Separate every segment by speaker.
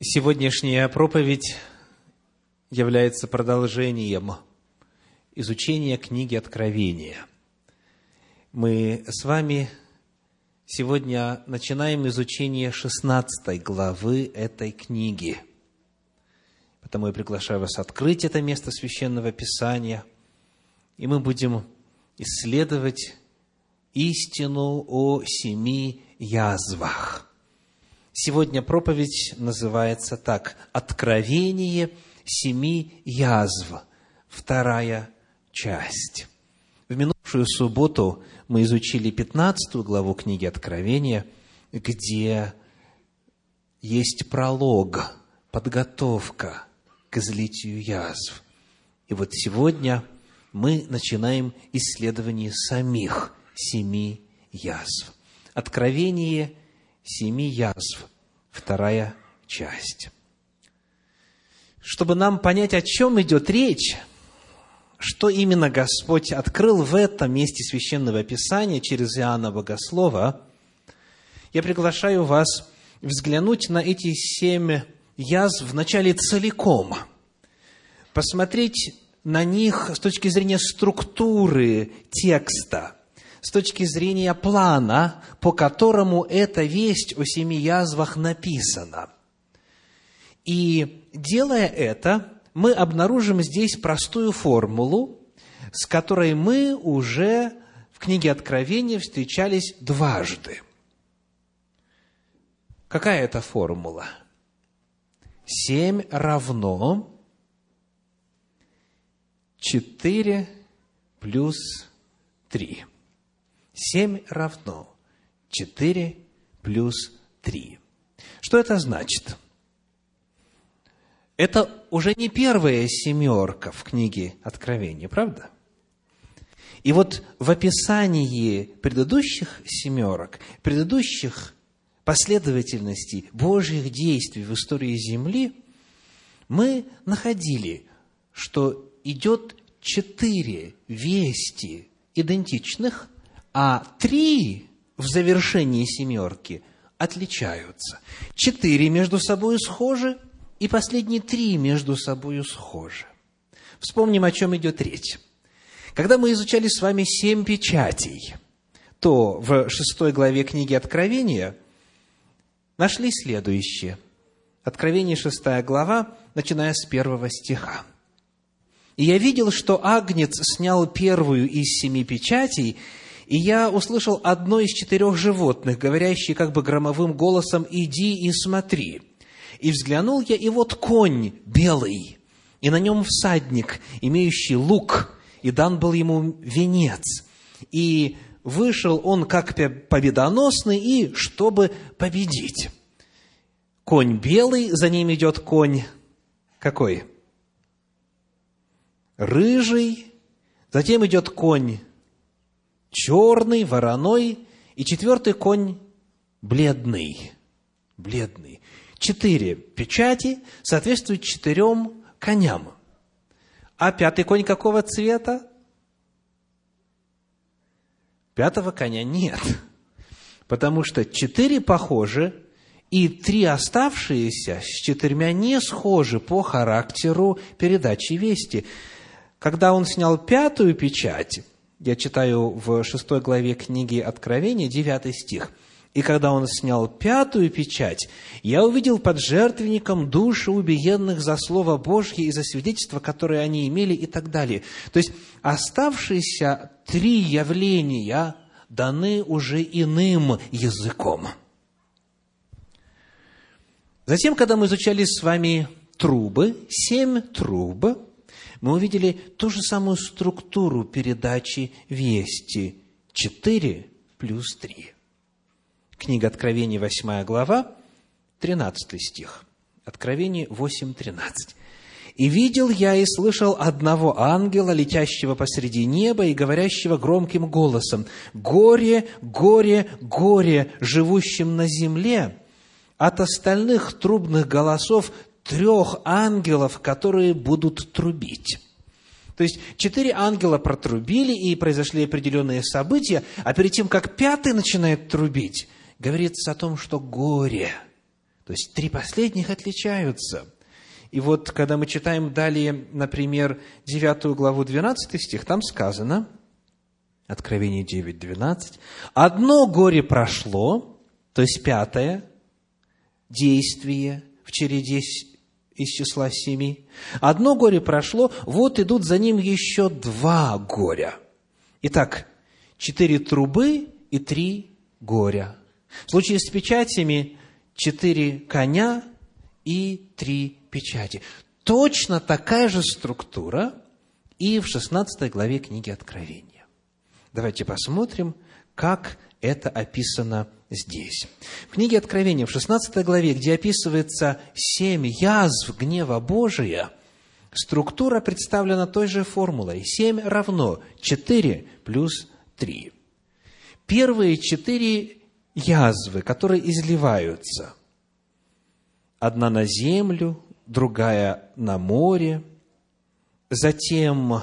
Speaker 1: Сегодняшняя проповедь является продолжением изучения книги Откровения. Мы с вами сегодня начинаем изучение 16 главы этой книги. Потому я приглашаю вас открыть это место Священного Писания, и мы будем исследовать истину о семи язвах – Сегодня проповедь называется так «Откровение семи язв», вторая часть. В минувшую субботу мы изучили 15 главу книги Откровения, где есть пролог, подготовка к излитию язв. И вот сегодня мы начинаем исследование самих семи язв. Откровение – семи язв, вторая часть. Чтобы нам понять, о чем идет речь, что именно Господь открыл в этом месте Священного Писания через Иоанна Богослова, я приглашаю вас взглянуть на эти семь язв вначале целиком, посмотреть на них с точки зрения структуры текста – с точки зрения плана, по которому эта весть о семи язвах написана. И делая это, мы обнаружим здесь простую формулу, с которой мы уже в книге Откровения встречались дважды. Какая это формула? Семь равно четыре плюс три. 7 равно 4 плюс 3. Что это значит? Это уже не первая семерка в книге Откровения, правда? И вот в описании предыдущих семерок, предыдущих последовательностей Божьих действий в истории Земли, мы находили, что идет четыре вести идентичных, а три в завершении семерки отличаются. Четыре между собой схожи, и последние три между собой схожи. Вспомним, о чем идет речь. Когда мы изучали с вами семь печатей, то в шестой главе книги Откровения нашли следующее. Откровение, шестая глава, начиная с первого стиха. «И я видел, что Агнец снял первую из семи печатей, и я услышал одно из четырех животных, говорящее как бы громовым голосом «Иди и смотри». И взглянул я, и вот конь белый, и на нем всадник, имеющий лук, и дан был ему венец. И вышел он как победоносный, и чтобы победить. Конь белый, за ним идет конь какой? Рыжий, затем идет конь черный, вороной, и четвертый конь бледный. Бледный. Четыре печати соответствуют четырем коням. А пятый конь какого цвета? Пятого коня нет. Потому что четыре похожи, и три оставшиеся с четырьмя не схожи по характеру передачи вести. Когда он снял пятую печать, я читаю в шестой главе книги Откровения, девятый стих. «И когда он снял пятую печать, я увидел под жертвенником души убиенных за Слово Божье и за свидетельство, которое они имели» и так далее. То есть, оставшиеся три явления даны уже иным языком. Затем, когда мы изучали с вами трубы, семь труб, мы увидели ту же самую структуру передачи вести. Четыре плюс три. Книга Откровений, 8 глава, 13 стих. Откровение 8, 13. «И видел я и слышал одного ангела, летящего посреди неба и говорящего громким голосом, «Горе, горе, горе живущим на земле! От остальных трубных голосов трех ангелов, которые будут трубить. То есть четыре ангела протрубили, и произошли определенные события, а перед тем, как пятый начинает трубить, говорится о том, что горе То есть три последних отличаются. И вот, когда мы читаем далее, например, 9 главу 12 стих, там сказано, Откровение 9, 12, «Одно горе прошло, то есть пятое действие в череде из числа семи. Одно горе прошло, вот идут за ним еще два горя. Итак, четыре трубы и три горя. В случае с печатями четыре коня и три печати. Точно такая же структура и в 16 главе книги Откровения. Давайте посмотрим, как это описано здесь. В книге Откровения, в 16 главе, где описывается семь язв гнева Божия, структура представлена той же формулой. Семь равно четыре плюс три. Первые четыре язвы, которые изливаются. Одна на землю, другая на море, затем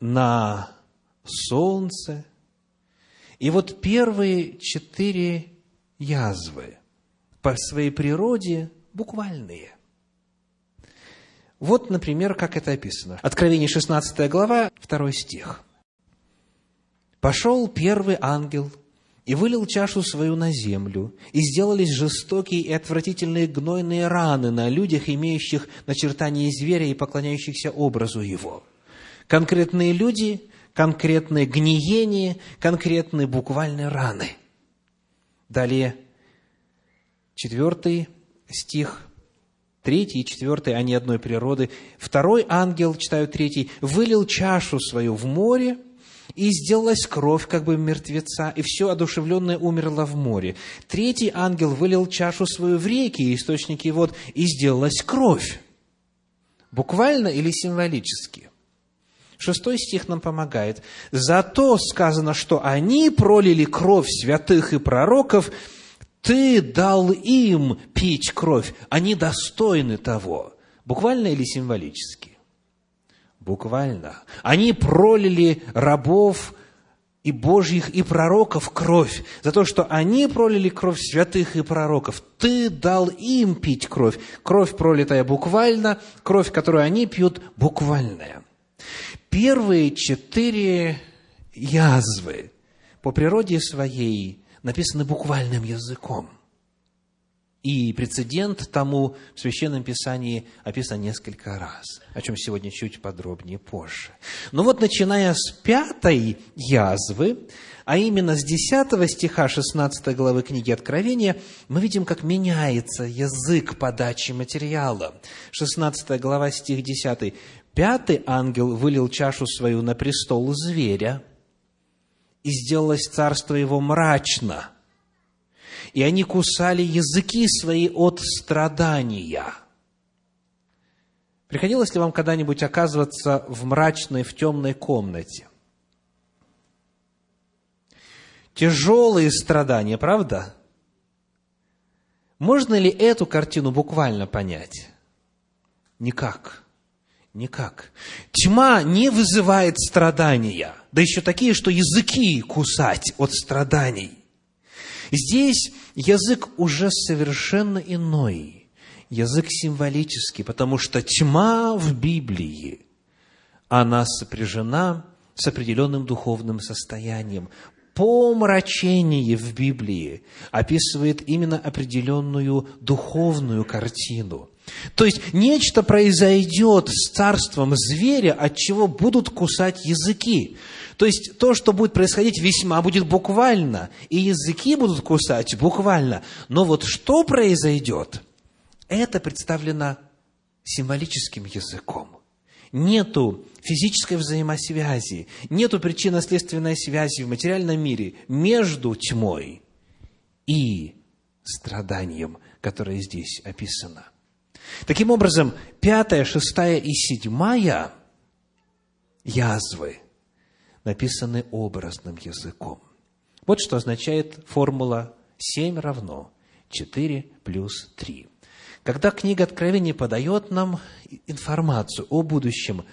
Speaker 1: на солнце. И вот первые четыре язвы по своей природе буквальные. Вот, например, как это описано. Откровение 16 глава, 2 стих. «Пошел первый ангел и вылил чашу свою на землю, и сделались жестокие и отвратительные гнойные раны на людях, имеющих начертание зверя и поклоняющихся образу его. Конкретные люди, конкретные гниения, конкретные буквальные раны. Далее, четвертый стих, третий и четвертый, они одной природы. Второй ангел, читаю третий, вылил чашу свою в море, и сделалась кровь, как бы мертвеца, и все одушевленное умерло в море. Третий ангел вылил чашу свою в реки, источники вод, и сделалась кровь. Буквально или символически? Шестой стих нам помогает. «Зато сказано, что они пролили кровь святых и пророков, ты дал им пить кровь, они достойны того». Буквально или символически? Буквально. Они пролили рабов и Божьих, и пророков кровь, за то, что они пролили кровь святых и пророков. Ты дал им пить кровь. Кровь, пролитая буквально, кровь, которую они пьют, буквальная. Первые четыре язвы по природе своей написаны буквальным языком. И прецедент тому в Священном Писании описан несколько раз, о чем сегодня чуть подробнее позже. Но вот начиная с пятой язвы, а именно с 10 стиха 16 главы книги Откровения, мы видим, как меняется язык подачи материала. 16 глава, стих 10. «Пятый ангел вылил чашу свою на престол зверя, и сделалось царство его мрачно» и они кусали языки свои от страдания. Приходилось ли вам когда-нибудь оказываться в мрачной, в темной комнате? Тяжелые страдания, правда? Можно ли эту картину буквально понять? Никак. Никак. Тьма не вызывает страдания, да еще такие, что языки кусать от страданий. Здесь язык уже совершенно иной, язык символический, потому что тьма в Библии, она сопряжена с определенным духовным состоянием. Помрачение в Библии описывает именно определенную духовную картину. То есть нечто произойдет с царством зверя, от чего будут кусать языки. То есть то, что будет происходить, весьма будет буквально, и языки будут кусать буквально. Но вот что произойдет, это представлено символическим языком. Нету физической взаимосвязи, нету причинно-следственной связи в материальном мире между тьмой и страданием, которое здесь описано. Таким образом, пятая, шестая и седьмая язвы – написаны образным языком. Вот что означает формула 7 равно 4 плюс 3. Когда книга Откровения подает нам информацию о будущем,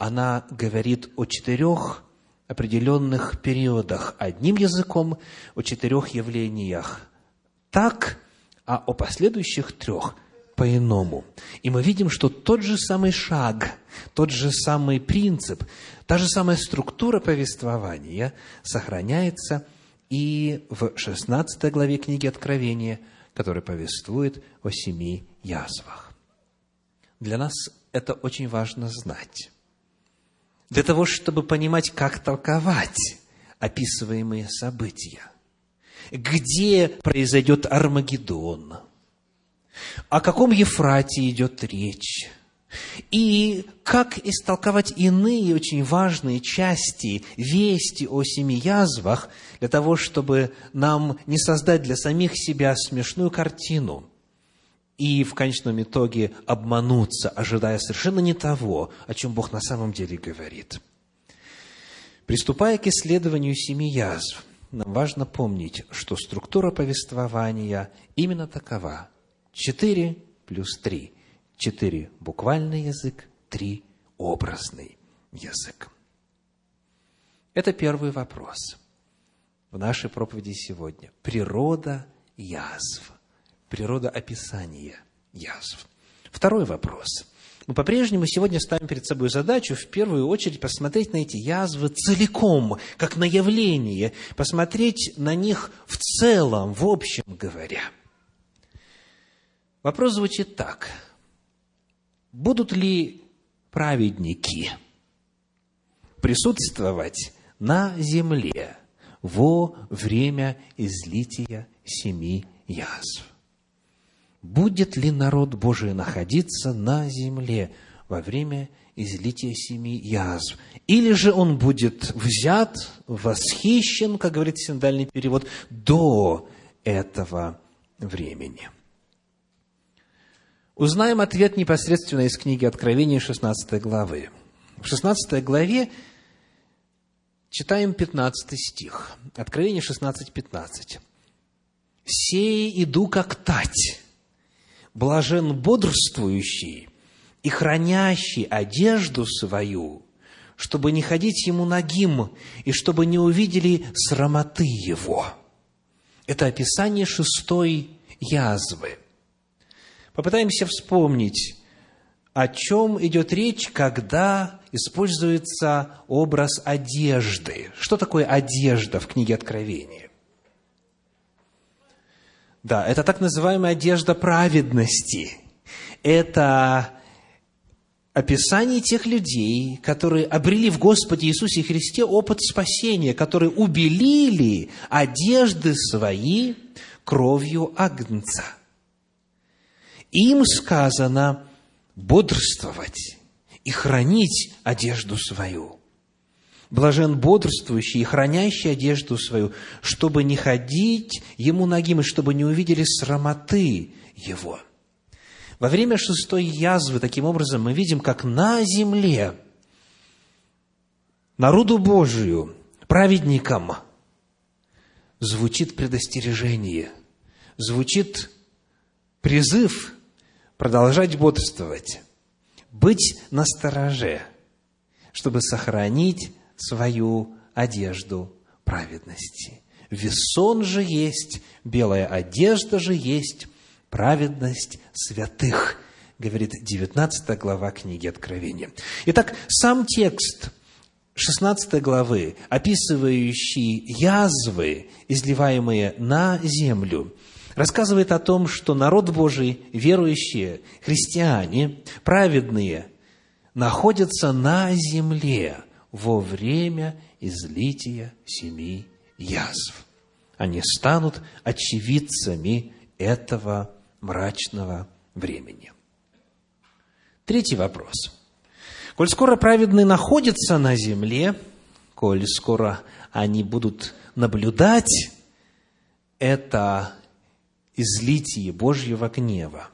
Speaker 1: она говорит о четырех определенных периодах одним языком, о четырех явлениях так, а о последующих трех по-иному. И мы видим, что тот же самый шаг, тот же самый принцип, та же самая структура повествования сохраняется и в 16 главе книги Откровения, которая повествует о семи язвах. Для нас это очень важно знать. Для того, чтобы понимать, как толковать описываемые события – где произойдет Армагеддон, о каком Ефрате идет речь, и как истолковать иные очень важные части вести о семи язвах, для того, чтобы нам не создать для самих себя смешную картину и в конечном итоге обмануться, ожидая совершенно не того, о чем Бог на самом деле говорит. Приступая к исследованию семи язв, нам важно помнить, что структура повествования именно такова. Четыре плюс три. Четыре – буквальный язык, три – образный язык. Это первый вопрос в нашей проповеди сегодня. Природа язв. Природа описания язв. Второй вопрос – мы по-прежнему сегодня ставим перед собой задачу в первую очередь посмотреть на эти язвы целиком, как на явление, посмотреть на них в целом, в общем говоря. Вопрос звучит так. Будут ли праведники присутствовать на земле во время излития семи язв? Будет ли народ Божий находиться на земле во время излития семи язв? Или же он будет взят, восхищен, как говорит синдальный перевод, до этого времени? Узнаем ответ непосредственно из книги Откровения 16 главы. В 16 главе читаем 15 стих. Откровение 16, 15. «Сей иду, как тать, блажен бодрствующий и хранящий одежду свою, чтобы не ходить ему нагим, и чтобы не увидели срамоты его». Это описание шестой язвы. Попытаемся вспомнить, о чем идет речь, когда используется образ одежды. Что такое одежда в книге Откровения? Да, это так называемая одежда праведности. Это описание тех людей, которые обрели в Господе Иисусе Христе опыт спасения, которые убелили одежды свои кровью Агнца. Им сказано бодрствовать и хранить одежду свою – Блажен бодрствующий и хранящий одежду свою, чтобы не ходить ему ногим, и чтобы не увидели срамоты его. Во время шестой язвы, таким образом, мы видим, как на земле народу Божию, праведникам, звучит предостережение, звучит призыв продолжать бодрствовать, быть настороже, чтобы сохранить свою одежду праведности. Весон же есть, белая одежда же есть, праведность святых, говорит 19 глава книги Откровения. Итак, сам текст 16 главы, описывающий язвы, изливаемые на землю, рассказывает о том, что народ Божий, верующие, христиане, праведные, находятся на земле – во время излития семи язв. Они станут очевидцами этого мрачного времени. Третий вопрос. Коль скоро праведные находятся на земле, коль скоро они будут наблюдать это излитие Божьего гнева,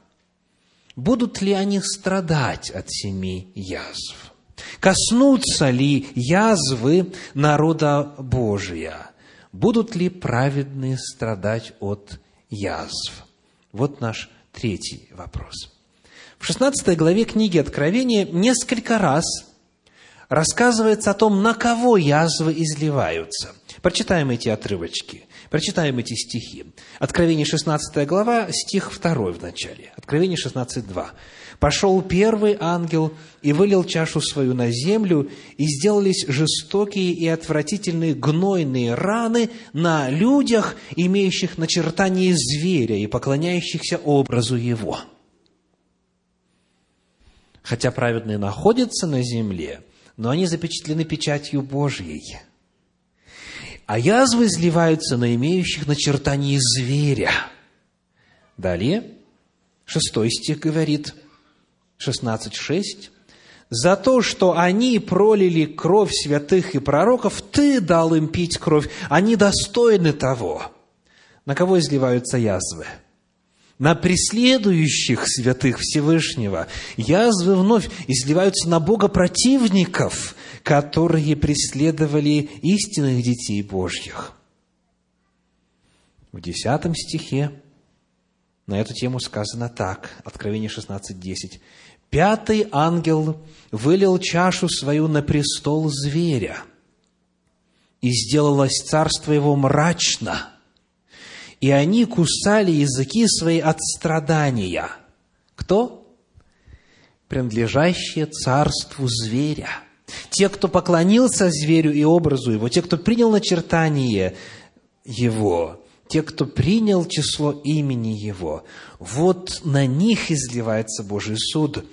Speaker 1: будут ли они страдать от семи язв? Коснутся ли язвы народа Божия? Будут ли праведные страдать от язв? Вот наш третий вопрос. В 16 главе книги Откровения несколько раз рассказывается о том, на кого язвы изливаются. Прочитаем эти отрывочки, прочитаем эти стихи. Откровение 16 глава, стих 2 в начале. Откровение 16, 2. Пошел первый ангел и вылил чашу свою на землю, и сделались жестокие и отвратительные гнойные раны на людях, имеющих начертание зверя и поклоняющихся образу его. Хотя праведные находятся на земле, но они запечатлены печатью Божьей. А язвы изливаются на имеющих начертание зверя. Далее, шестой стих говорит – 16.6. «За то, что они пролили кровь святых и пророков, ты дал им пить кровь, они достойны того». На кого изливаются язвы? На преследующих святых Всевышнего. Язвы вновь изливаются на Бога противников, которые преследовали истинных детей Божьих. В десятом стихе на эту тему сказано так, Откровение 16.10. Пятый ангел вылил чашу свою на престол зверя, и сделалось царство его мрачно, и они кусали языки свои от страдания. Кто? Принадлежащие царству зверя. Те, кто поклонился зверю и образу его, те, кто принял начертание его, те, кто принял число имени Его, вот на них изливается Божий суд.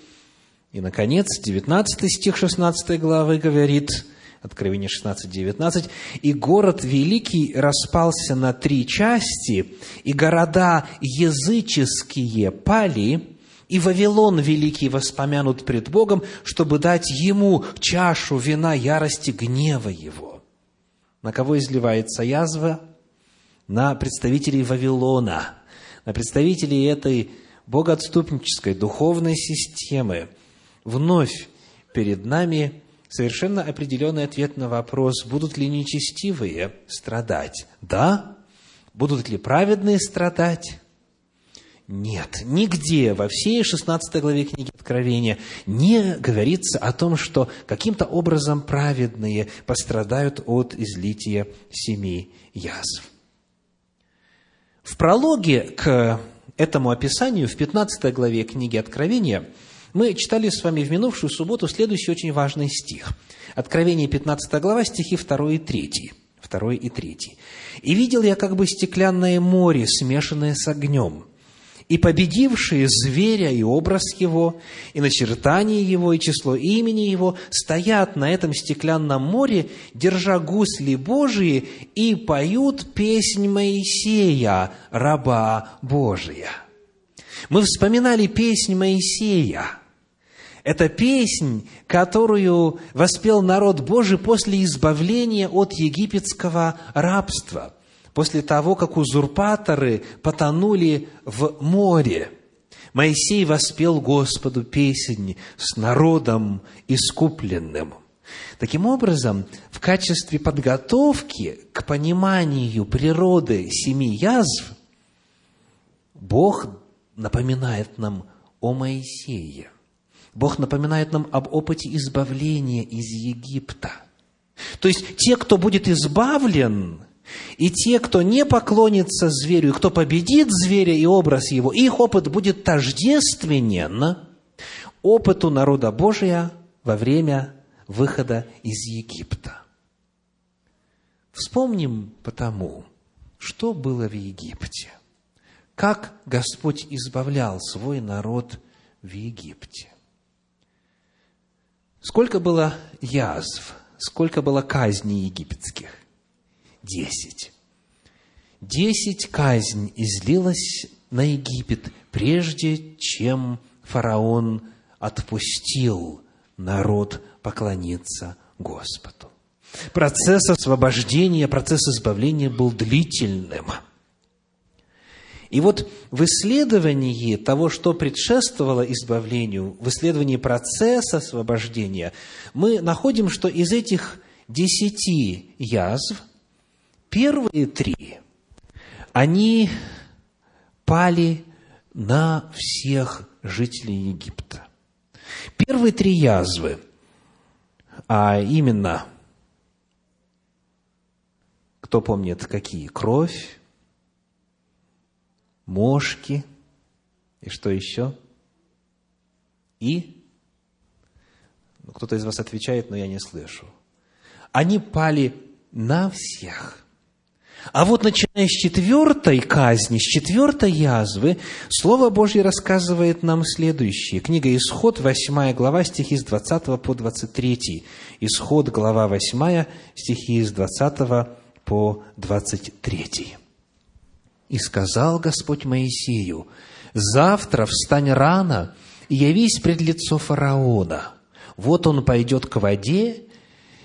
Speaker 1: И, наконец, 19 стих 16 главы говорит, Откровение 16, 19, «И город великий распался на три части, и города языческие пали, и Вавилон великий воспомянут пред Богом, чтобы дать ему чашу вина ярости гнева его». На кого изливается язва? На представителей Вавилона, на представителей этой богоотступнической духовной системы, вновь перед нами совершенно определенный ответ на вопрос, будут ли нечестивые страдать. Да. Будут ли праведные страдать? Нет, нигде во всей 16 главе книги Откровения не говорится о том, что каким-то образом праведные пострадают от излития семи язв. В прологе к этому описанию, в 15 главе книги Откровения, мы читали с вами в минувшую субботу следующий очень важный стих. Откровение, 15 глава, стихи 2 и 3. 2 и 3. «И видел я как бы стеклянное море, смешанное с огнем, и победившие зверя и образ его, и начертание его, и число имени его, стоят на этом стеклянном море, держа гусли Божии, и поют песнь Моисея, раба Божия. Мы вспоминали песнь Моисея. Это песнь, которую воспел народ Божий после избавления от египетского рабства – после того, как узурпаторы потонули в море, Моисей воспел Господу песнь с народом искупленным. Таким образом, в качестве подготовки к пониманию природы семи язв, Бог напоминает нам о Моисее. Бог напоминает нам об опыте избавления из Египта. То есть, те, кто будет избавлен – и те, кто не поклонится зверю, и кто победит зверя и образ его, их опыт будет тождественен опыту народа Божия во время выхода из Египта. Вспомним потому, что было в Египте. Как Господь избавлял свой народ в Египте. Сколько было язв, сколько было казней египетских десять. Десять казнь излилась на Египет, прежде чем фараон отпустил народ поклониться Господу. Процесс освобождения, процесс избавления был длительным. И вот в исследовании того, что предшествовало избавлению, в исследовании процесса освобождения, мы находим, что из этих десяти язв – Первые три, они пали на всех жителей Египта. Первые три язвы а именно, кто помнит, какие? Кровь, мошки и что еще? И? Ну, кто-то из вас отвечает, но я не слышу. Они пали на всех – а вот начиная с четвертой казни, с четвертой язвы, Слово Божье рассказывает нам следующее. Книга Исход, 8 глава, стихи с 20 по 23. Исход, глава 8, стихи с 20 по 23. «И сказал Господь Моисею, завтра встань рано и явись пред лицо фараона. Вот он пойдет к воде,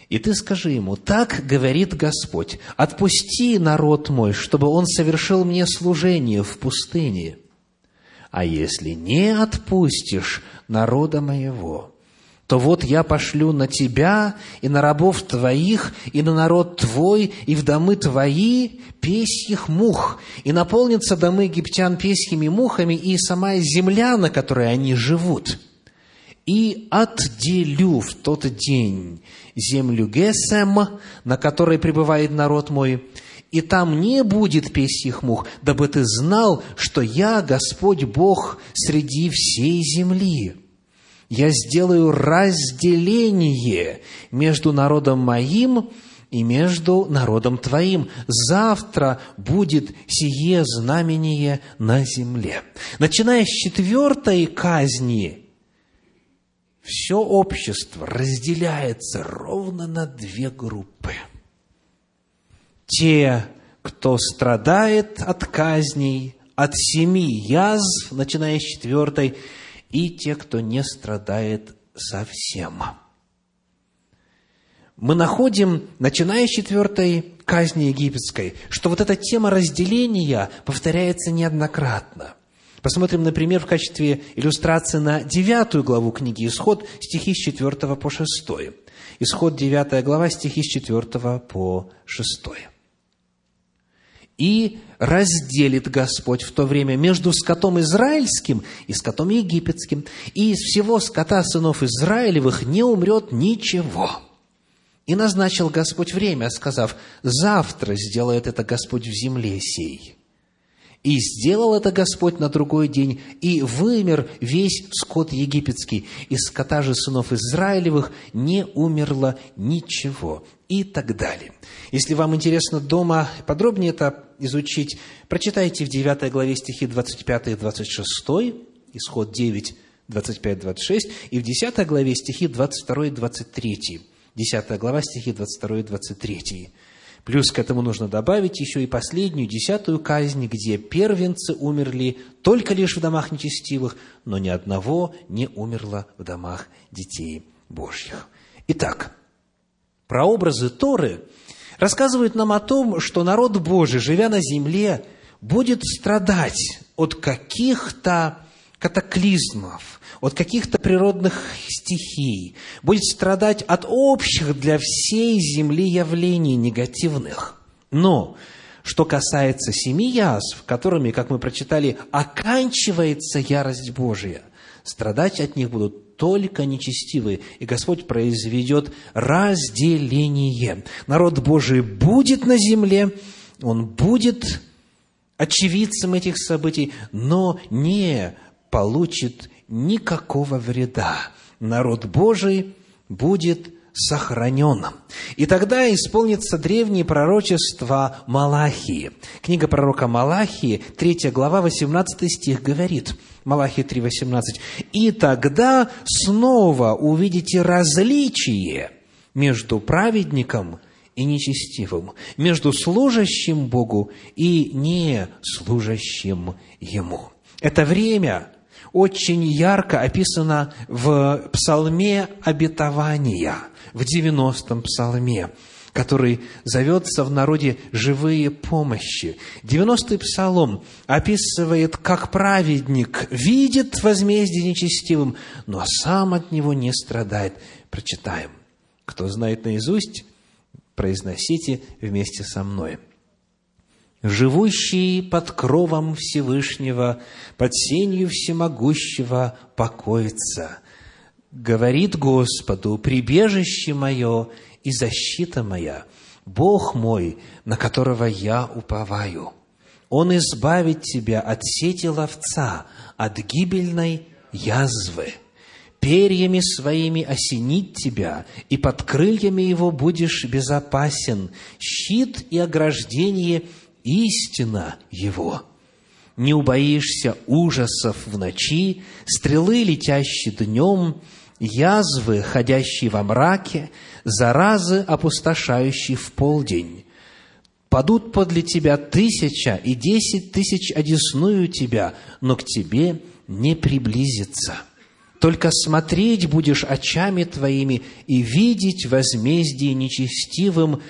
Speaker 1: и ты скажи ему, так говорит Господь, отпусти народ мой, чтобы он совершил мне служение в пустыне. А если не отпустишь народа моего, то вот я пошлю на тебя и на рабов твоих, и на народ твой, и в домы твои песьих мух, и наполнятся домы египтян песьими мухами, и сама земля, на которой они живут. И отделю в тот день землю Гесем, на которой пребывает народ мой, и там не будет песьих мух, дабы ты знал, что я, Господь Бог, среди всей земли. Я сделаю разделение между народом моим и между народом твоим. Завтра будет сие знамение на земле. Начиная с четвертой казни, все общество разделяется ровно на две группы. Те, кто страдает от казней, от семи язв, начиная с четвертой, и те, кто не страдает совсем. Мы находим, начиная с четвертой казни египетской, что вот эта тема разделения повторяется неоднократно. Посмотрим, например, в качестве иллюстрации на девятую главу книги «Исход» стихи с 4 по 6. Исход 9 глава, стихи с 4 по 6. «И разделит Господь в то время между скотом израильским и скотом египетским, и из всего скота сынов Израилевых не умрет ничего». И назначил Господь время, сказав, «Завтра сделает это Господь в земле сей». И сделал это Господь на другой день, и вымер весь скот египетский. Из скота же сынов Израилевых не умерло ничего. И так далее. Если вам интересно дома подробнее это изучить, прочитайте в 9 главе стихи 25 и 26, исход 9, 25-26, и в 10 главе стихи 22 и 23. 10 глава, стихи 22 и 23. Плюс к этому нужно добавить еще и последнюю, десятую казнь, где первенцы умерли только лишь в домах нечестивых, но ни одного не умерло в домах детей Божьих. Итак, прообразы Торы рассказывают нам о том, что народ Божий, живя на земле, будет страдать от каких-то катаклизмов, от каких-то природных стихий, будет страдать от общих для всей земли явлений негативных. Но что касается семи язв, которыми, как мы прочитали, оканчивается ярость Божия, страдать от них будут только нечестивые, и Господь произведет разделение. Народ Божий будет на земле, он будет очевидцем этих событий, но не получит никакого вреда. Народ Божий будет сохранен. И тогда исполнится древнее пророчество Малахии. Книга пророка Малахии, 3 глава, 18 стих говорит, Малахия 3, 18, «И тогда снова увидите различие между праведником и нечестивым, между служащим Богу и не служащим Ему». Это время, очень ярко описано в псалме обетования, в 90-м псалме, который зовется в народе «живые помощи». 90-й псалом описывает, как праведник видит возмездие нечестивым, но сам от него не страдает. Прочитаем. Кто знает наизусть, произносите вместе со мной – живущий под кровом Всевышнего, под сенью всемогущего покоится. говорит Господу, прибежище мое и защита моя, Бог мой, на которого я уповаю. Он избавит тебя от сети ловца, от гибельной язвы. Перьями своими осенит тебя, и под крыльями его будешь безопасен. Щит и ограждение – истина его. Не убоишься ужасов в ночи, стрелы, летящие днем, язвы, ходящие во мраке, заразы, опустошающие в полдень. Падут подле тебя тысяча и десять тысяч одесную тебя, но к тебе не приблизится. Только смотреть будешь очами твоими и видеть возмездие нечестивым,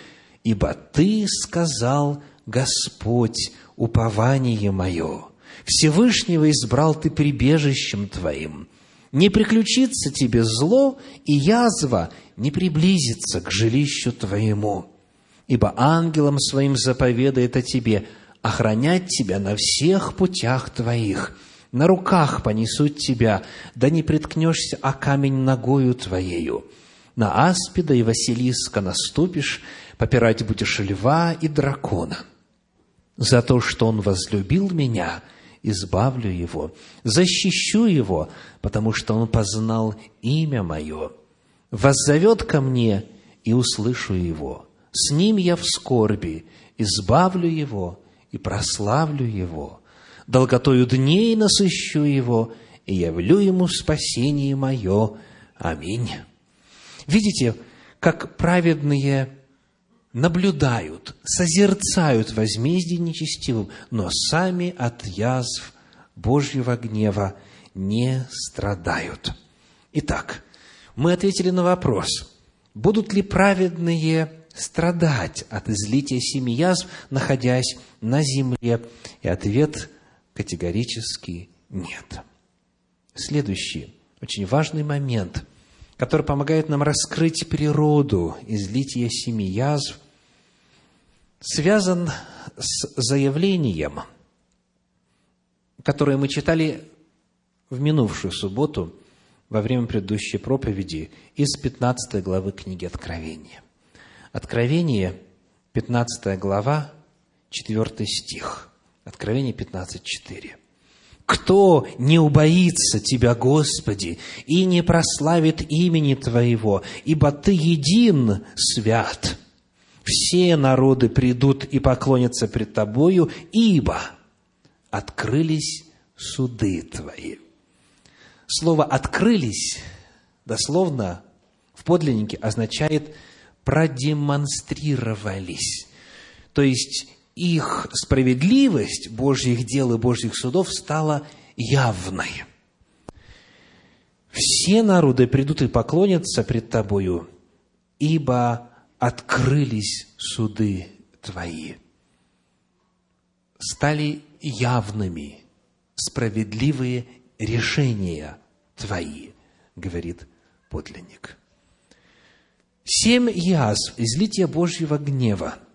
Speaker 1: ибо ты сказал, Господь, упование мое. Всевышнего избрал ты прибежищем твоим – не приключится тебе зло, и язва не приблизится к жилищу твоему. Ибо ангелом своим заповедает о тебе охранять тебя на всех путях твоих. На руках понесут тебя, да не приткнешься о камень ногою твоею. На аспида и Василиска наступишь, попирать будешь льва и дракона. За то, что он возлюбил меня – избавлю его, защищу его, потому что он познал имя мое. Воззовет ко мне, и услышу его. С ним я в скорби, избавлю его и прославлю его. Долготою дней насыщу его, и явлю ему спасение мое. Аминь. Видите, как праведные наблюдают, созерцают возмездие нечестивым, но сами от язв Божьего гнева не страдают. Итак, мы ответили на вопрос, будут ли праведные страдать от излития семи язв, находясь на земле? И ответ категорически нет. Следующий, очень важный момент – который помогает нам раскрыть природу излития семи язв, связан с заявлением, которое мы читали в минувшую субботу во время предыдущей проповеди из 15 главы книги Откровения. Откровение, 15 глава, 4 стих. Откровение 15, 4 кто не убоится Тебя, Господи, и не прославит имени Твоего, ибо Ты един свят. Все народы придут и поклонятся пред Тобою, ибо открылись суды Твои. Слово «открылись» дословно в подлиннике означает «продемонстрировались». То есть их справедливость Божьих дел и Божьих судов стала явной. Все народы придут и поклонятся пред Тобою, ибо открылись суды Твои. Стали явными справедливые решения Твои, говорит подлинник. Семь язв излития Божьего гнева –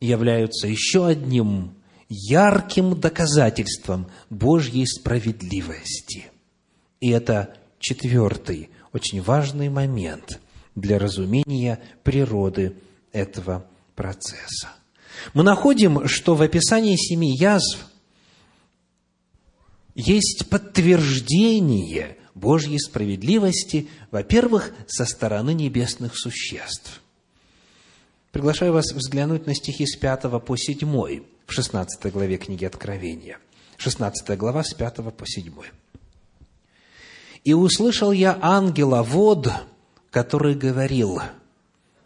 Speaker 1: являются еще одним ярким доказательством Божьей справедливости. И это четвертый, очень важный момент для разумения природы этого процесса. Мы находим, что в описании семи язв есть подтверждение Божьей справедливости, во-первых, со стороны небесных существ – Приглашаю вас взглянуть на стихи с 5 по 7 в 16 главе книги Откровения. 16 глава с 5 по 7. «И услышал я ангела вод, который говорил,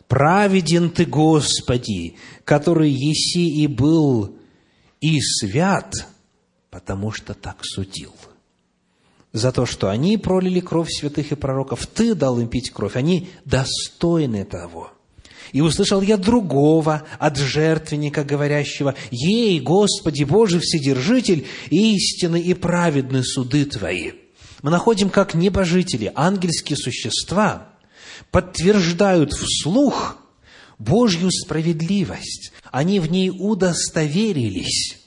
Speaker 1: «Праведен ты, Господи, который еси и был, и свят, потому что так судил» за то, что они пролили кровь святых и пророков, Ты дал им пить кровь, они достойны того. И услышал я другого от жертвенника, говорящего, «Ей, Господи Божий Вседержитель, истины и праведны суды Твои». Мы находим, как небожители, ангельские существа, подтверждают вслух Божью справедливость. Они в ней удостоверились.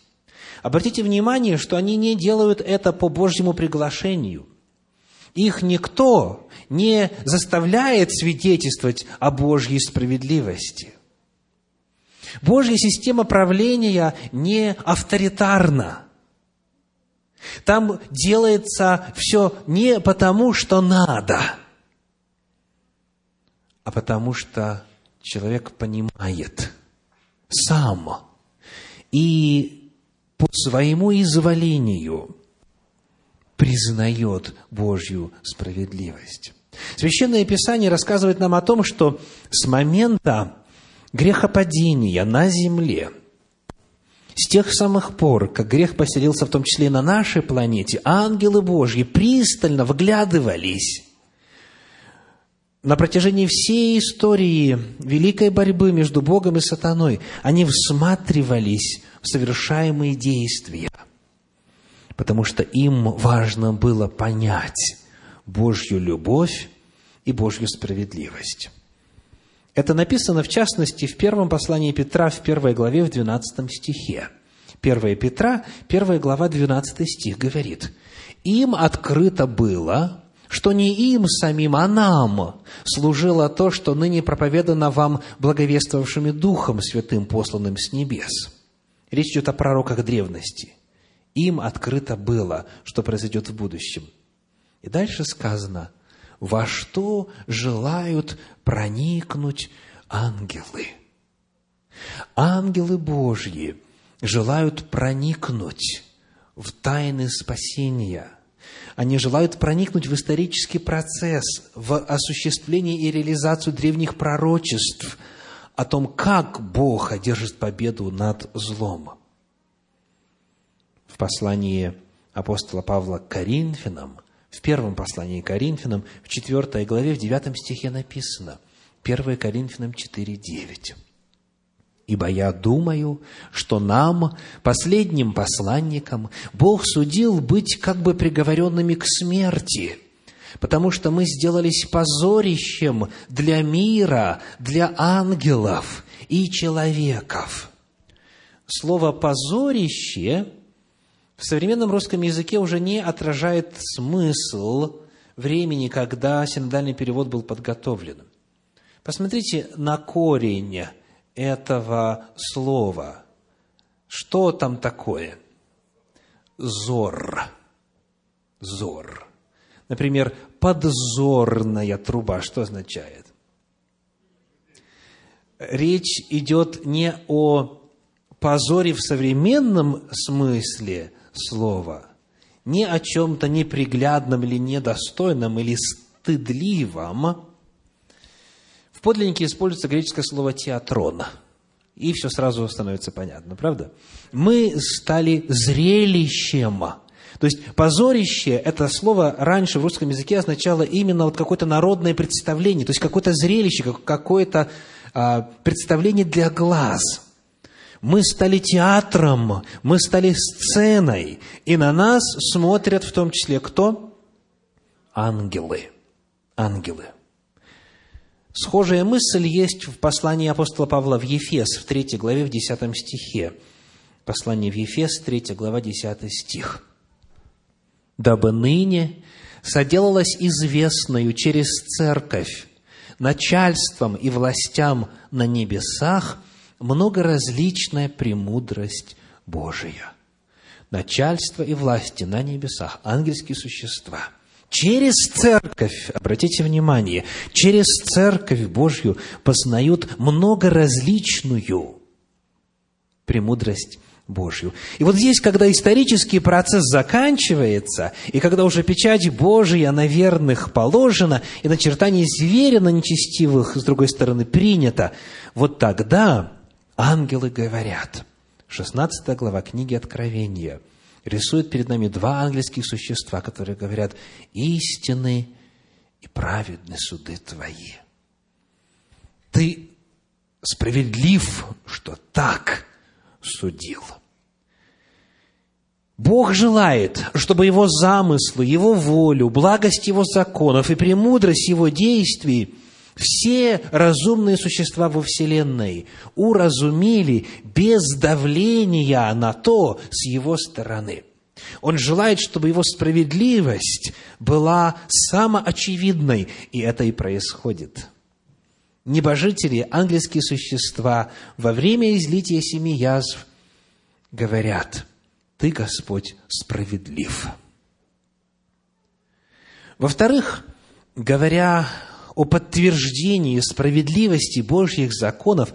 Speaker 1: Обратите внимание, что они не делают это по Божьему приглашению. их никто не заставляет свидетельствовать о Божьей справедливости. Божья система правления не авторитарна. Там делается все не потому, что надо, а потому что человек понимает сам и по своему изволению признает Божью справедливость. Священное Писание рассказывает нам о том, что с момента грехопадения на земле, с тех самых пор, как грех поселился в том числе и на нашей планете, ангелы Божьи пристально вглядывались на протяжении всей истории великой борьбы между Богом и сатаной, они всматривались в совершаемые действия, потому что им важно было понять Божью любовь и Божью справедливость. Это написано, в частности, в первом послании Петра, в первой главе, в 12 стихе. 1 Петра, первая глава, 12 стих говорит, «Им открыто было, что не им самим, а нам служило то, что ныне проповедано вам благовествовавшими Духом Святым, посланным с небес». Речь идет о пророках древности. Им открыто было, что произойдет в будущем. И дальше сказано – во что желают проникнуть ангелы. Ангелы Божьи желают проникнуть в тайны спасения. Они желают проникнуть в исторический процесс, в осуществление и реализацию древних пророчеств о том, как Бог одержит победу над злом. В послании апостола Павла к Коринфянам в первом послании Коринфянам, в 4 главе, в 9 стихе написано, 1 Коринфянам 4, 9. «Ибо я думаю, что нам, последним посланникам, Бог судил быть как бы приговоренными к смерти, потому что мы сделались позорищем для мира, для ангелов и человеков». Слово «позорище» в современном русском языке уже не отражает смысл времени, когда синодальный перевод был подготовлен. Посмотрите на корень этого слова. Что там такое? Зор. Зор. Например, подзорная труба. Что означает? Речь идет не о позоре в современном смысле, слова, не о чем-то неприглядном или недостойном или стыдливом, в подлиннике используется греческое слово «театрон». И все сразу становится понятно, правда? Мы стали зрелищем. То есть позорище, это слово раньше в русском языке означало именно вот какое-то народное представление, то есть какое-то зрелище, какое-то а, представление для глаз – мы стали театром, мы стали сценой, и на нас смотрят в том числе кто? Ангелы. Ангелы. Схожая мысль есть в послании апостола Павла в Ефес, в 3 главе, в 10 стихе. Послание в Ефес, 3 глава, 10 стих. «Дабы ныне соделалось известною через церковь начальством и властям на небесах – многоразличная премудрость Божия. Начальство и власти на небесах, ангельские существа. Через церковь, обратите внимание, через церковь Божью познают многоразличную премудрость Божью. И вот здесь, когда исторический процесс заканчивается, и когда уже печать Божия на верных положена, и начертание зверя на нечестивых, с другой стороны, принято, вот тогда Ангелы говорят. 16 глава книги Откровения рисует перед нами два ангельских существа, которые говорят, истины и праведны суды твои. Ты справедлив, что так судил. Бог желает, чтобы Его замыслы, Его волю, благость Его законов и премудрость Его действий – все разумные существа во Вселенной уразумели без давления на то с его стороны. Он желает, чтобы его справедливость была самоочевидной, и это и происходит. Небожители, ангельские существа, во время излития семи язв говорят, «Ты, Господь, справедлив». Во-вторых, говоря о подтверждении справедливости Божьих законов,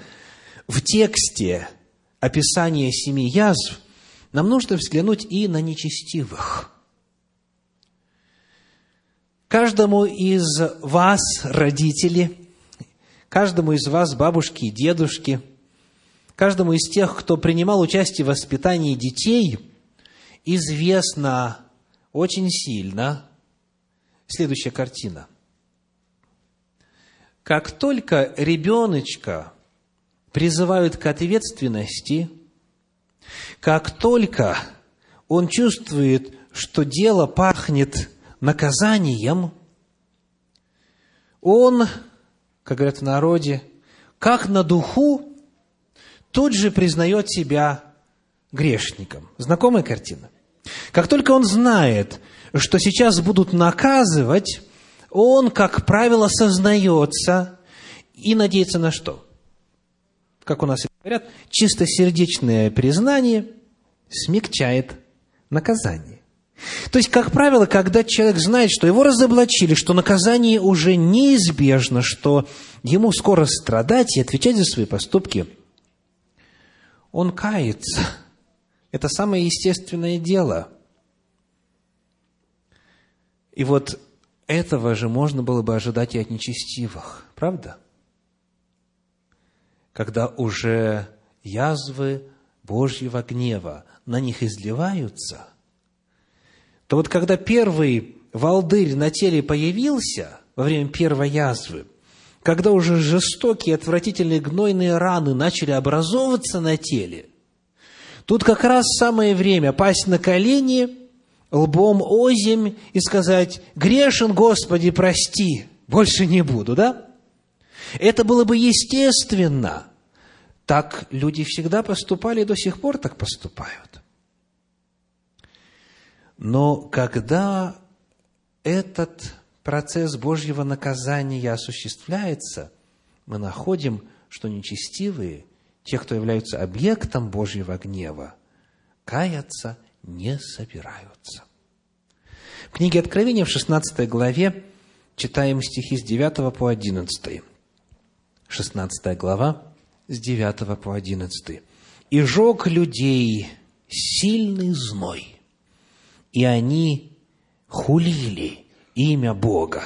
Speaker 1: в тексте описания семи язв нам нужно взглянуть и на нечестивых. Каждому из вас, родители, каждому из вас, бабушки и дедушки, каждому из тех, кто принимал участие в воспитании детей, известно очень сильно следующая картина. Как только ребеночка призывают к ответственности, как только он чувствует, что дело пахнет наказанием, он, как говорят в народе, как на духу, тут же признает себя грешником. Знакомая картина? Как только он знает, что сейчас будут наказывать, он, как правило, сознается и надеется на что? Как у нас говорят, чистосердечное признание смягчает наказание. То есть, как правило, когда человек знает, что его разоблачили, что наказание уже неизбежно, что ему скоро страдать и отвечать за свои поступки, он кается. Это самое естественное дело. И вот этого же можно было бы ожидать и от нечестивых, правда? Когда уже язвы Божьего гнева на них изливаются, то вот когда первый волдырь на теле появился во время первой язвы, когда уже жестокие, отвратительные гнойные раны начали образовываться на теле, тут как раз самое время пасть на колени – лбом озимь и сказать, грешен, Господи, прости, больше не буду, да? Это было бы естественно. Так люди всегда поступали и до сих пор так поступают. Но когда этот процесс Божьего наказания осуществляется, мы находим, что нечестивые, те, кто являются объектом Божьего гнева, каятся не собираются. В книге Откровения в 16 главе читаем стихи с 9 по 11. 16 глава, с 9 по 11. «И жег людей сильный зной, и они хулили имя Бога,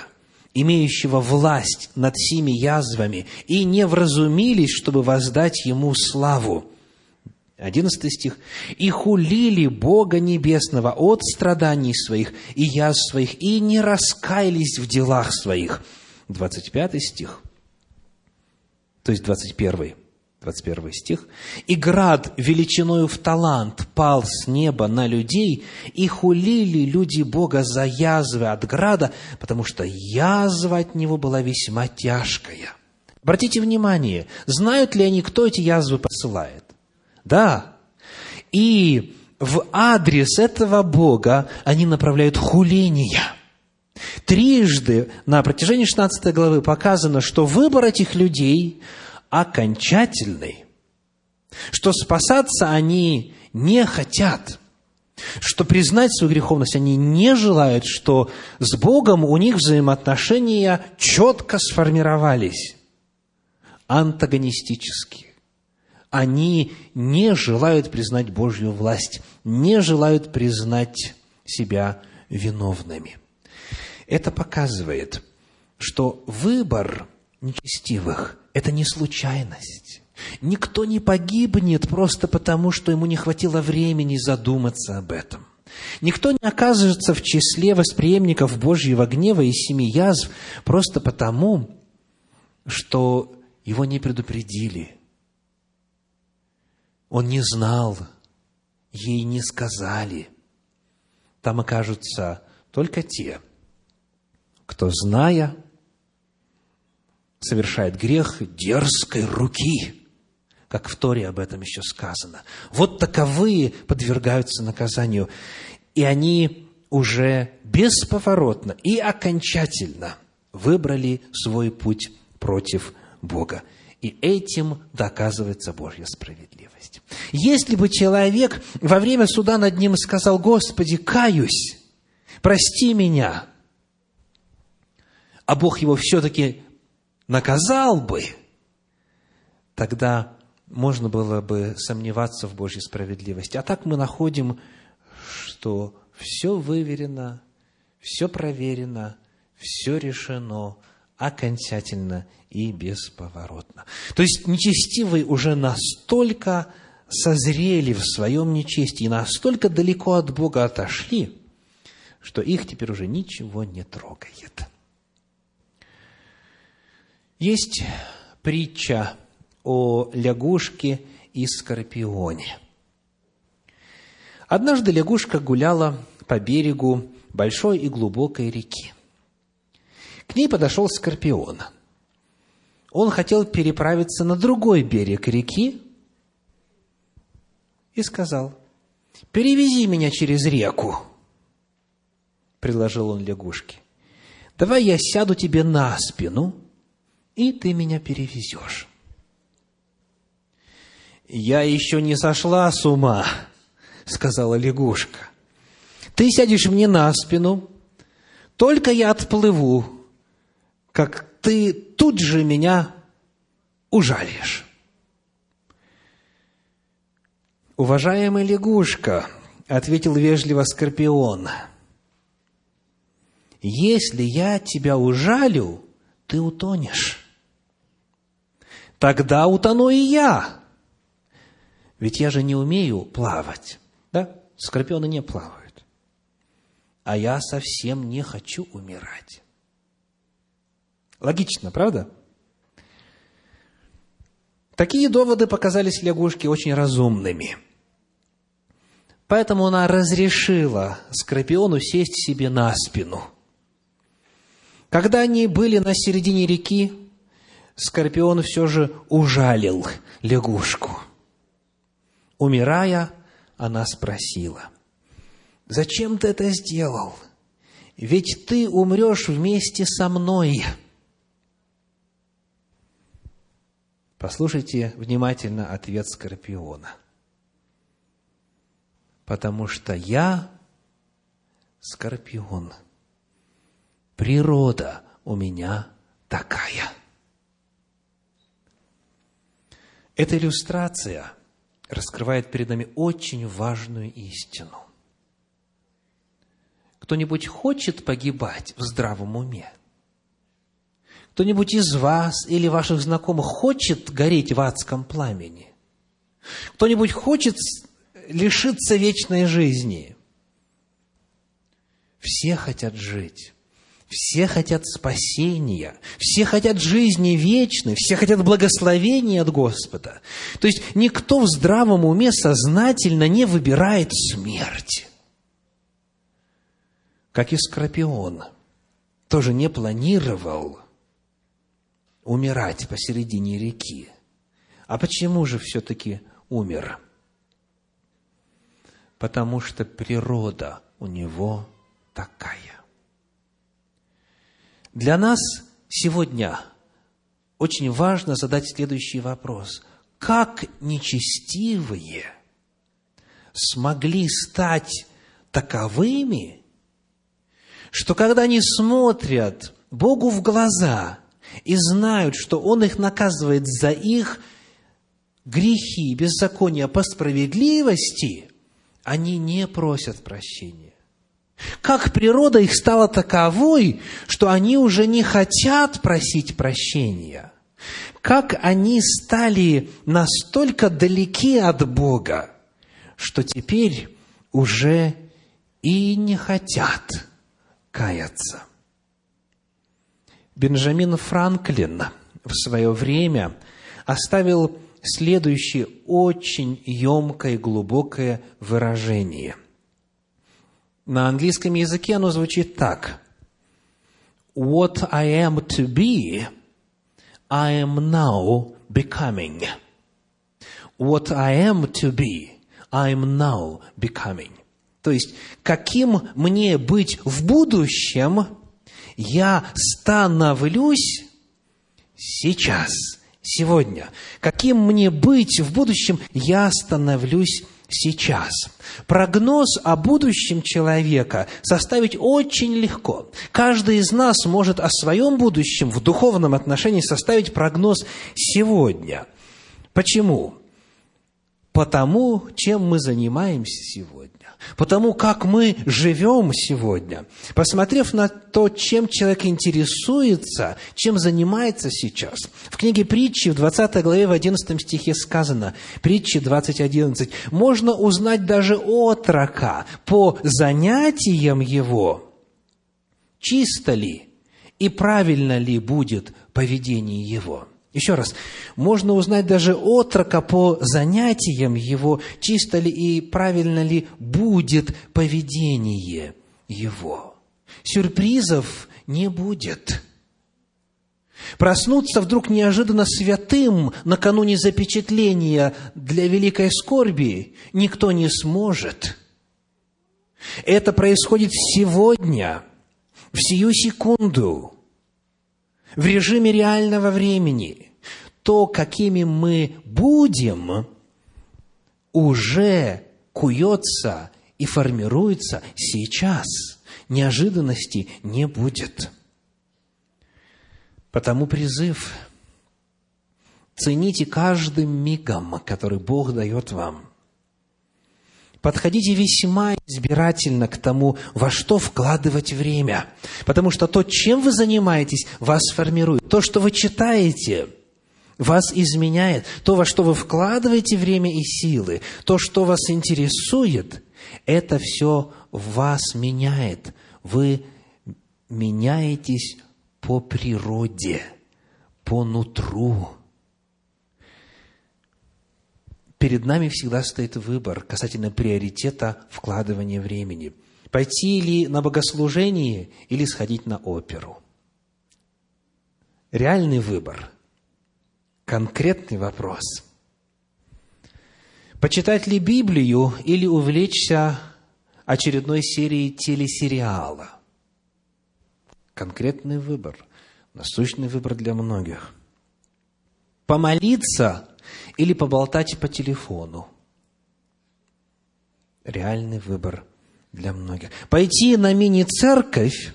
Speaker 1: имеющего власть над семи язвами, и не вразумились, чтобы воздать Ему славу, 11 стих. «И хулили Бога Небесного от страданий своих и язв своих, и не раскаялись в делах своих». 25 стих. То есть 21. 21 стих. «И град величиною в талант пал с неба на людей, и хулили люди Бога за язвы от града, потому что язва от него была весьма тяжкая». Обратите внимание, знают ли они, кто эти язвы посылает? Да. И в адрес этого Бога они направляют хуления. Трижды на протяжении 16 главы показано, что выбор этих людей окончательный, что спасаться они не хотят, что признать свою греховность они не желают, что с Богом у них взаимоотношения четко сформировались, антагонистические они не желают признать Божью власть, не желают признать себя виновными. Это показывает, что выбор нечестивых – это не случайность. Никто не погибнет просто потому, что ему не хватило времени задуматься об этом. Никто не оказывается в числе восприемников Божьего гнева и семи язв просто потому, что его не предупредили – он не знал, ей не сказали. Там окажутся только те, кто, зная, совершает грех дерзкой руки, как в Торе об этом еще сказано. Вот таковые подвергаются наказанию. И они уже бесповоротно и окончательно выбрали свой путь против Бога. И этим доказывается Божья справедливость. Если бы человек во время суда над ним сказал, «Господи, каюсь, прости меня», а Бог его все-таки наказал бы, тогда можно было бы сомневаться в Божьей справедливости. А так мы находим, что все выверено, все проверено, все решено окончательно и бесповоротно. То есть нечестивые уже настолько созрели в своем нечестии, настолько далеко от Бога отошли, что их теперь уже ничего не трогает. Есть притча о лягушке и скорпионе. Однажды лягушка гуляла по берегу большой и глубокой реки. К ней подошел скорпион. Он хотел переправиться на другой берег реки и сказал, «Перевези меня через реку», – предложил он лягушке. «Давай я сяду тебе на спину, и ты меня перевезешь». «Я еще не сошла с ума», — сказала лягушка. «Ты сядешь мне на спину, только я отплыву, как ты тут же меня ужалишь». «Уважаемая лягушка», — ответил вежливо Скорпион, — «если я тебя ужалю, ты утонешь. Тогда утону и я, ведь я же не умею плавать. Да? Скорпионы не плавают. А я совсем не хочу умирать. Логично, правда? Такие доводы показались лягушке очень разумными. Поэтому она разрешила Скорпиону сесть себе на спину. Когда они были на середине реки, Скорпион все же ужалил лягушку – Умирая, она спросила, «Зачем ты это сделал? Ведь ты умрешь вместе со мной». Послушайте внимательно ответ Скорпиона. «Потому что я Скорпион. Природа у меня такая». Это иллюстрация – раскрывает перед нами очень важную истину. Кто-нибудь хочет погибать в здравом уме? Кто-нибудь из вас или ваших знакомых хочет гореть в адском пламени? Кто-нибудь хочет лишиться вечной жизни? Все хотят жить. Все хотят спасения, все хотят жизни вечной, все хотят благословения от Господа. То есть никто в здравом уме сознательно не выбирает смерть. Как и Скорпион тоже не планировал умирать посередине реки. А почему же все-таки умер? Потому что природа у него такая. Для нас сегодня очень важно задать следующий вопрос. Как нечестивые смогли стать таковыми, что когда они смотрят Богу в глаза и знают, что Он их наказывает за их грехи, беззакония по справедливости, они не просят прощения. Как природа их стала таковой, что они уже не хотят просить прощения. Как они стали настолько далеки от Бога, что теперь уже и не хотят каяться. Бенджамин Франклин в свое время оставил следующее очень емкое и глубокое выражение – на английском языке оно звучит так. What I am to be, I am now becoming. What I am to be, I am now becoming. То есть, каким мне быть в будущем, я становлюсь сейчас, сегодня. Каким мне быть в будущем, я становлюсь сейчас. Прогноз о будущем человека составить очень легко. Каждый из нас может о своем будущем в духовном отношении составить прогноз сегодня. Почему? Потому, чем мы занимаемся сегодня потому как мы живем сегодня, посмотрев на то, чем человек интересуется, чем занимается сейчас. В книге притчи в 20 главе в 11 стихе сказано, притчи 20.11, можно узнать даже отрока по занятиям его, чисто ли и правильно ли будет поведение его. Еще раз, можно узнать даже отрока по занятиям его, чисто ли и правильно ли будет поведение его. Сюрпризов не будет. Проснуться вдруг неожиданно святым накануне запечатления для великой скорби никто не сможет. Это происходит сегодня, в сию секунду – в режиме реального времени. То, какими мы будем, уже куется и формируется сейчас. Неожиданности не будет. Потому призыв – цените каждым мигом, который Бог дает вам – подходите весьма избирательно к тому, во что вкладывать время. Потому что то, чем вы занимаетесь, вас формирует. То, что вы читаете, вас изменяет. То, во что вы вкладываете время и силы, то, что вас интересует, это все вас меняет. Вы меняетесь по природе, по нутру перед нами всегда стоит выбор касательно приоритета вкладывания времени. Пойти ли на богослужение или сходить на оперу. Реальный выбор. Конкретный вопрос. Почитать ли Библию или увлечься очередной серией телесериала? Конкретный выбор. Насущный выбор для многих. Помолиться или поболтать по телефону. Реальный выбор для многих. Пойти на мини-церковь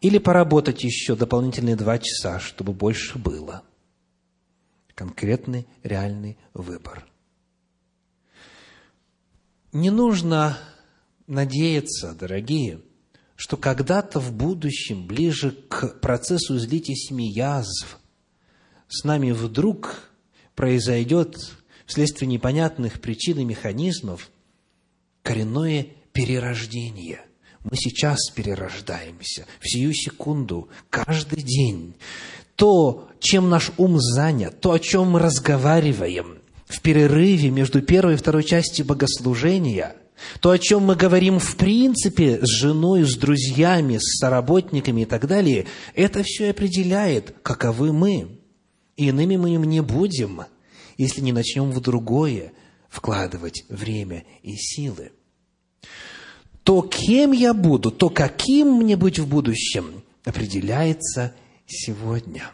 Speaker 1: или поработать еще дополнительные два часа, чтобы больше было. Конкретный, реальный выбор. Не нужно надеяться, дорогие, что когда-то в будущем, ближе к процессу семи язв, с нами вдруг произойдет вследствие непонятных причин и механизмов коренное перерождение. Мы сейчас перерождаемся, в сию секунду, каждый день. То, чем наш ум занят, то, о чем мы разговариваем в перерыве между первой и второй частью богослужения – то, о чем мы говорим в принципе с женой, с друзьями, с соработниками и так далее, это все определяет, каковы мы. И иными мы им не будем, если не начнем в другое вкладывать время и силы. То, кем я буду, то, каким мне быть в будущем, определяется сегодня.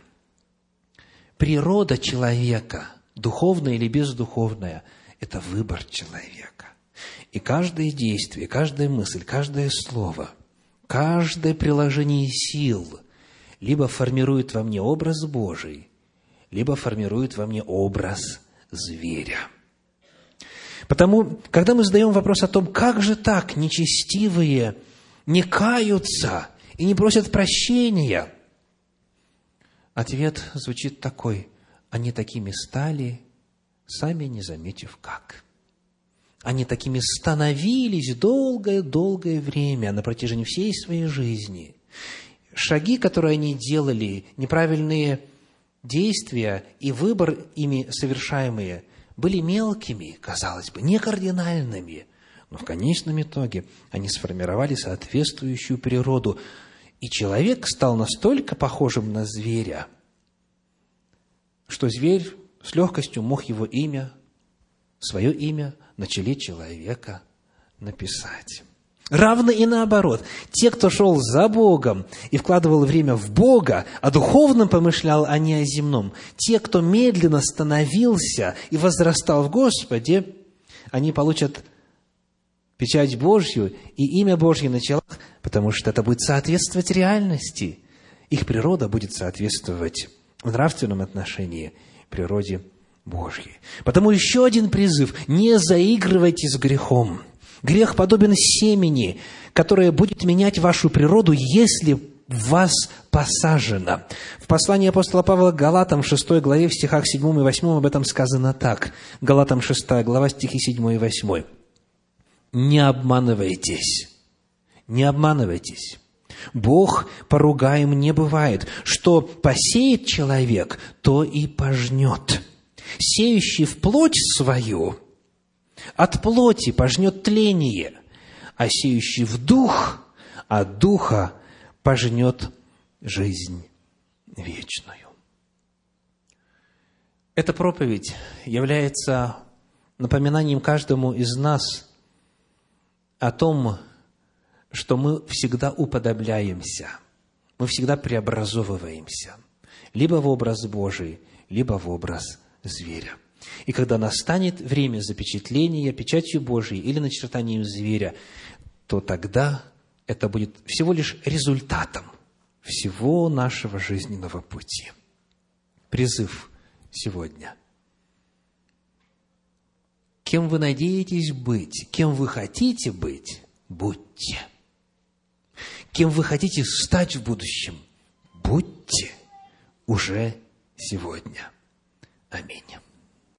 Speaker 1: Природа человека, духовная или бездуховная, это выбор человека. И каждое действие, каждая мысль, каждое слово, каждое приложение сил либо формирует во мне образ Божий, либо формирует во мне образ зверя. Потому, когда мы задаем вопрос о том, как же так нечестивые не каются и не просят прощения, ответ звучит такой, они такими стали, сами не заметив как. Они такими становились долгое-долгое время на протяжении всей своей жизни. Шаги, которые они делали, неправильные действия и выбор ими совершаемые были мелкими, казалось бы, не кардинальными, но в конечном итоге они сформировали соответствующую природу, и человек стал настолько похожим на зверя, что зверь с легкостью мог его имя, свое имя на челе человека написать. Равно и наоборот. Те, кто шел за Богом и вкладывал время в Бога, о духовном помышлял, а не о земном. Те, кто медленно становился и возрастал в Господе, они получат печать Божью и имя Божье на челах, потому что это будет соответствовать реальности. Их природа будет соответствовать в нравственном отношении природе Божьей. Потому еще один призыв – не заигрывайте с грехом – Грех подобен семени, которое будет менять вашу природу, если в вас посажено. В послании апостола Павла Галатам, 6 главе, в стихах 7 и 8 об этом сказано так. Галатам 6 глава, стихи 7 и 8. «Не обманывайтесь, не обманывайтесь. Бог поругаем не бывает. Что посеет человек, то и пожнет. Сеющий в плоть свою – от плоти пожнет тление, а сеющий в дух от духа пожнет жизнь вечную. Эта проповедь является напоминанием каждому из нас о том, что мы всегда уподобляемся, мы всегда преобразовываемся, либо в образ Божий, либо в образ зверя – и когда настанет время запечатления печатью Божией или начертанием зверя, то тогда это будет всего лишь результатом всего нашего жизненного пути. Призыв сегодня. Кем вы надеетесь быть, кем вы хотите быть, будьте. Кем вы хотите стать в будущем, будьте уже сегодня. Аминь.